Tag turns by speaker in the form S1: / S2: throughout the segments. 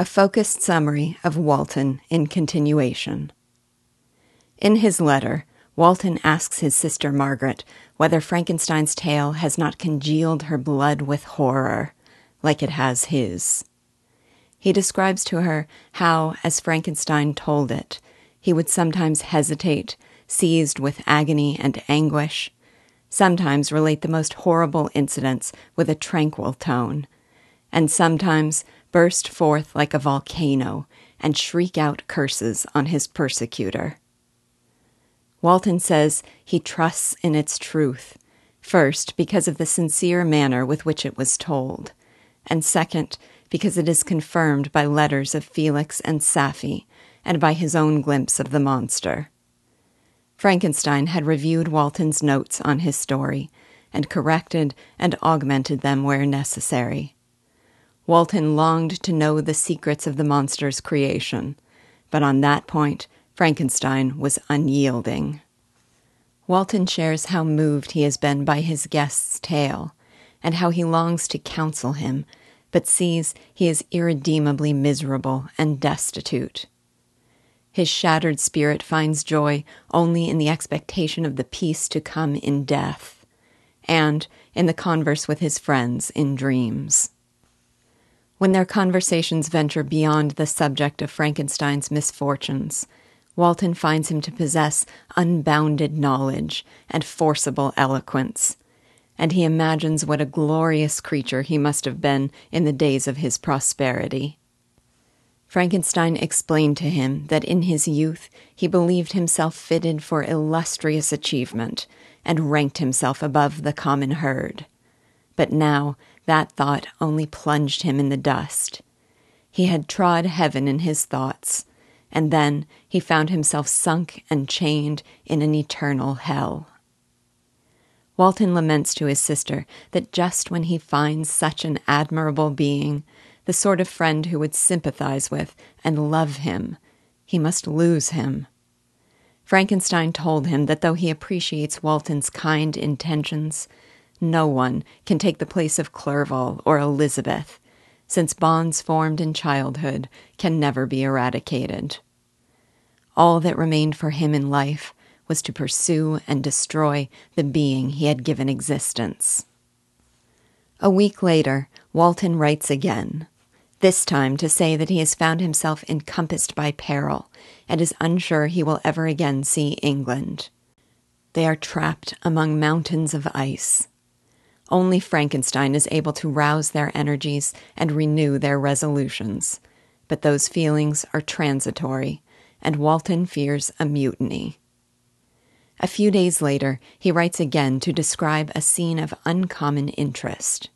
S1: A focused summary of Walton in continuation. In his letter, Walton asks his sister Margaret whether Frankenstein's tale has not congealed her blood with horror, like it has his. He describes to her how, as Frankenstein told it, he would sometimes hesitate, seized with agony and anguish, sometimes relate the most horrible incidents with a tranquil tone, and sometimes burst forth like a volcano and shriek out curses on his persecutor. Walton says he trusts in its truth, first, because of the sincere manner with which it was told, and second, because it is confirmed by letters of Felix and Safie and by his own glimpse of the monster. Frankenstein had reviewed Walton's notes on his story and corrected and augmented them where necessary. Walton longed to know the secrets of the monster's creation, but on that point, Frankenstein was unyielding. Walton shares how moved he has been by his guest's tale, and how he longs to counsel him, but sees he is irredeemably miserable and destitute. His shattered spirit finds joy only in the expectation of the peace to come in death, and in the converse with his friends in dreams. When their conversations venture beyond the subject of Frankenstein's misfortunes, Walton finds him to possess unbounded knowledge and forcible eloquence, and he imagines what a glorious creature he must have been in the days of his prosperity. Frankenstein explained to him that in his youth he believed himself fitted for illustrious achievement and ranked himself above the common herd. But now that thought only plunged him in the dust. He had trod heaven in his thoughts, and then he found himself sunk and chained in an eternal hell. Walton laments to his sister that just when he finds such an admirable being, the sort of friend who would sympathize with and love him, he must lose him. Frankenstein told him that though he appreciates Walton's kind intentions, no one can take the place of Clerval or Elizabeth, since bonds formed in childhood can never be eradicated. All that remained for him in life was to pursue and destroy the being he had given existence. A week later, Walton writes again, this time to say that he has found himself encompassed by peril and is unsure he will ever again see England. They are trapped among mountains of ice. Only Frankenstein is able to rouse their energies and renew their resolutions. But those feelings are transitory, and Walton fears a mutiny. A few days later, he writes again to describe a scene of uncommon interest.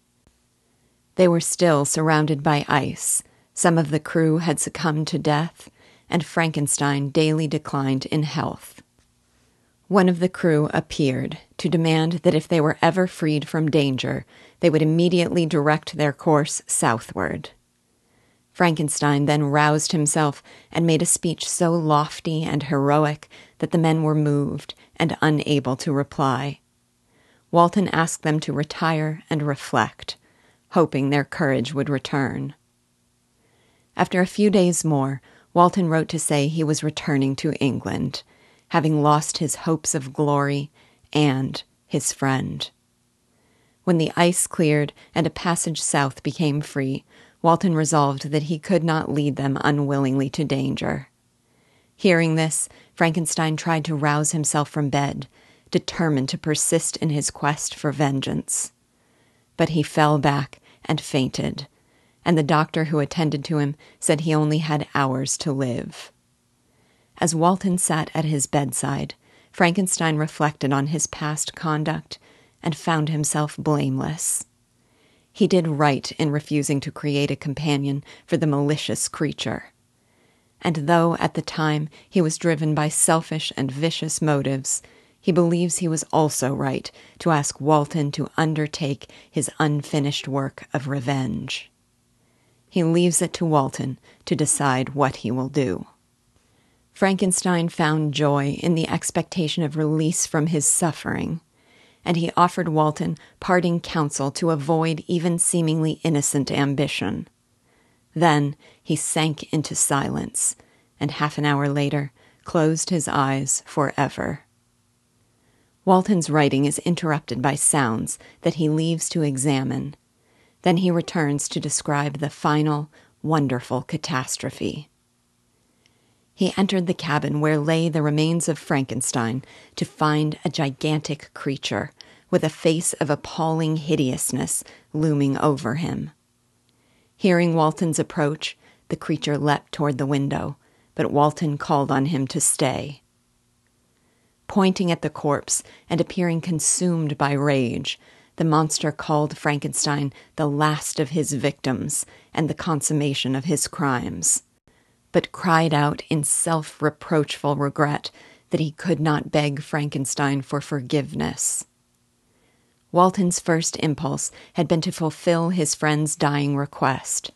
S1: They were still surrounded by ice. Some of the crew had succumbed to death, and Frankenstein daily declined in health one of the crew appeared to demand that if they were ever freed from danger, they would immediately direct their course southward. Frankenstein then roused himself and made a speech so lofty and heroic that the men were moved and unable to reply. Walton asked them to retire and reflect, hoping their courage would return. After a few days more, Walton wrote to say he was returning to England having lost his hopes of glory and his friend. When the ice cleared and a passage south became free, Walton resolved that he could not lead them unwillingly to danger. Hearing this, Frankenstein tried to rouse himself from bed, determined to persist in his quest for vengeance. But he fell back and fainted, and the doctor who attended to him said he only had hours to live. As Walton sat at his bedside, Frankenstein reflected on his past conduct and found himself blameless. He did right in refusing to create a companion for the malicious creature. And though at the time he was driven by selfish and vicious motives, he believes he was also right to ask Walton to undertake his unfinished work of revenge. He leaves it to Walton to decide what he will do. Frankenstein found joy in the expectation of release from his suffering, and he offered Walton parting counsel to avoid even seemingly innocent ambition. Then he sank into silence, and half an hour later closed his eyes forever. Walton's writing is interrupted by sounds that he leaves to examine. Then he returns to describe the final, wonderful catastrophe. He entered the cabin where lay the remains of Frankenstein to find a gigantic creature with a face of appalling hideousness looming over him. Hearing Walton's approach, the creature leapt toward the window, but Walton called on him to stay. Pointing at the corpse and appearing consumed by rage, the monster called Frankenstein the last of his victims and the consummation of his crimes, but cried out in self reproachful regret that he could not beg Frankenstein for forgiveness. Walton's first impulse had been to fulfill his friend's dying request.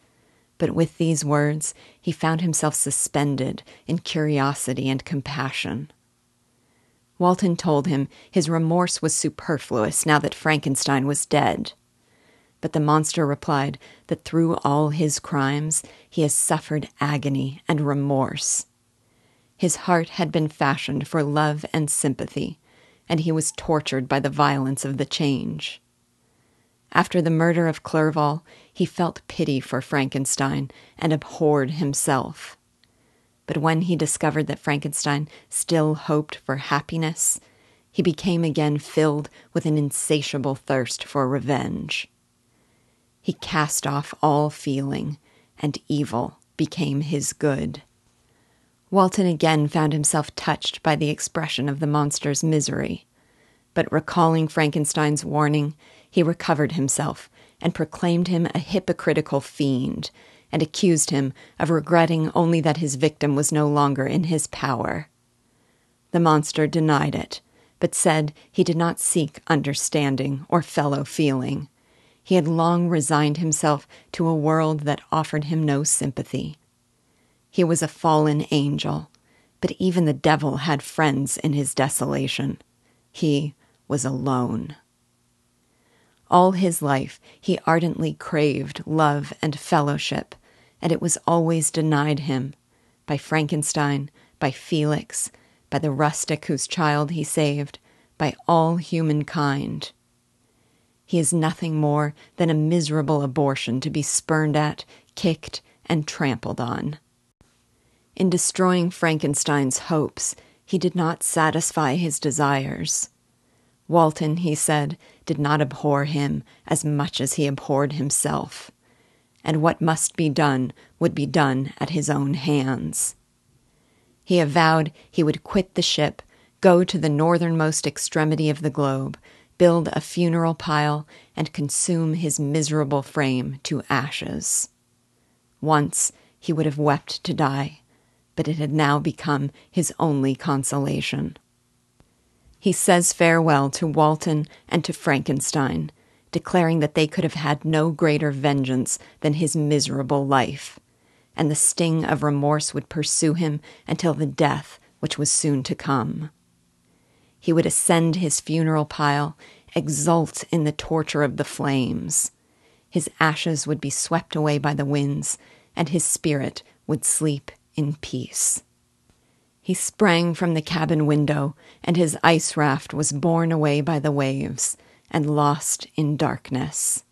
S1: But with these words, he found himself suspended in curiosity and compassion. Walton told him his remorse was superfluous now that Frankenstein was dead. But the monster replied that through all his crimes he has suffered agony and remorse. His heart had been fashioned for love and sympathy, and he was tortured by the violence of the change. After the murder of Clerval, he felt pity for Frankenstein and abhorred himself. But when he discovered that Frankenstein still hoped for happiness, he became again filled with an insatiable thirst for revenge. He cast off all feeling, and evil became his good. Walton again found himself touched by the expression of the monster's misery. But recalling Frankenstein's warning, he recovered himself and proclaimed him a hypocritical fiend, and accused him of regretting only that his victim was no longer in his power. The monster denied it, but said he did not seek understanding or fellow feeling. He had long resigned himself to a world that offered him no sympathy. He was a fallen angel, but even the devil had friends in his desolation. He was alone. All his life, he ardently craved love and fellowship, and it was always denied him by Frankenstein, by Felix, by the rustic whose child he saved, by all humankind. He is nothing more than a miserable abortion to be spurned at, kicked, and trampled on. In destroying Frankenstein's hopes, he did not satisfy his desires. Walton, he said, did not abhor him as much as he abhorred himself, and what must be done would be done at his own hands. He avowed he would quit the ship, go to the northernmost extremity of the globe, build a funeral pile, and consume his miserable frame to ashes. Once he would have wept to die but it had now become his only consolation. He says farewell to Walton and to Frankenstein, declaring that they could have had no greater vengeance than his miserable life, and the sting of remorse would pursue him until the death which was soon to come. He would ascend his funeral pile, exult in the torture of the flames. His ashes would be swept away by the winds, and his spirit would sleep in peace. He sprang from the cabin window, and his ice raft was borne away by the waves and lost in darkness.